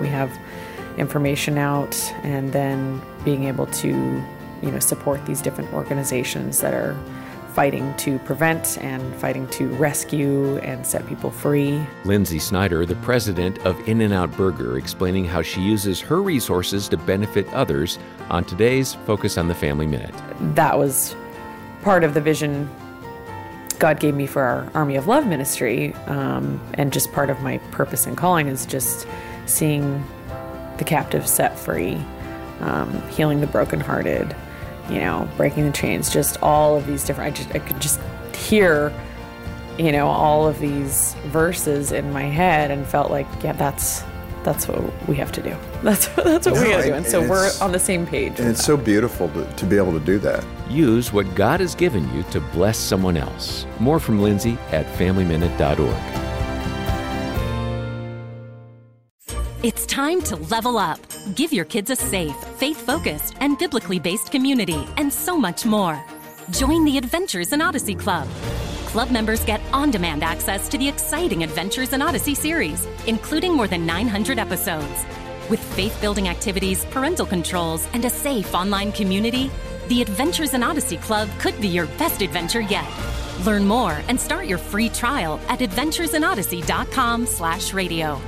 we have information out and then being able to, you know, support these different organizations that are fighting to prevent and fighting to rescue and set people free. Lynsi Snyder, the president of In N Out Burger, explaining how she uses her resources to benefit others on today's Focus on the Family Minute. That was part of the vision God gave me for our Army of Love ministry, um, and just part of my purpose and calling is just seeing the captive set free, um, healing the brokenhearted, you know, breaking the chains, just all of these different. I just I could just hear, you know, all of these verses in my head, and felt like, yeah, that's that's what we have to do. That's that's what No, we got to do, and and so we're on the same page. And it's so beautiful to, to be able to do that. Use what God has given you to bless someone else. More from Lynsi at FamilyMinute.org. It's time to level up. Give your kids a safe, faith focused, and biblically based community, and so much more. Join the Adventures in Odyssey Club. Club members get on demand access to the exciting Adventures in Odyssey series, including more than 900 episodes. With faith building activities, parental controls, and a safe online community, the Adventures in Odyssey Club could be your best adventure yet. Learn more and start your free trial at adventuresinodyssey.com slash radio.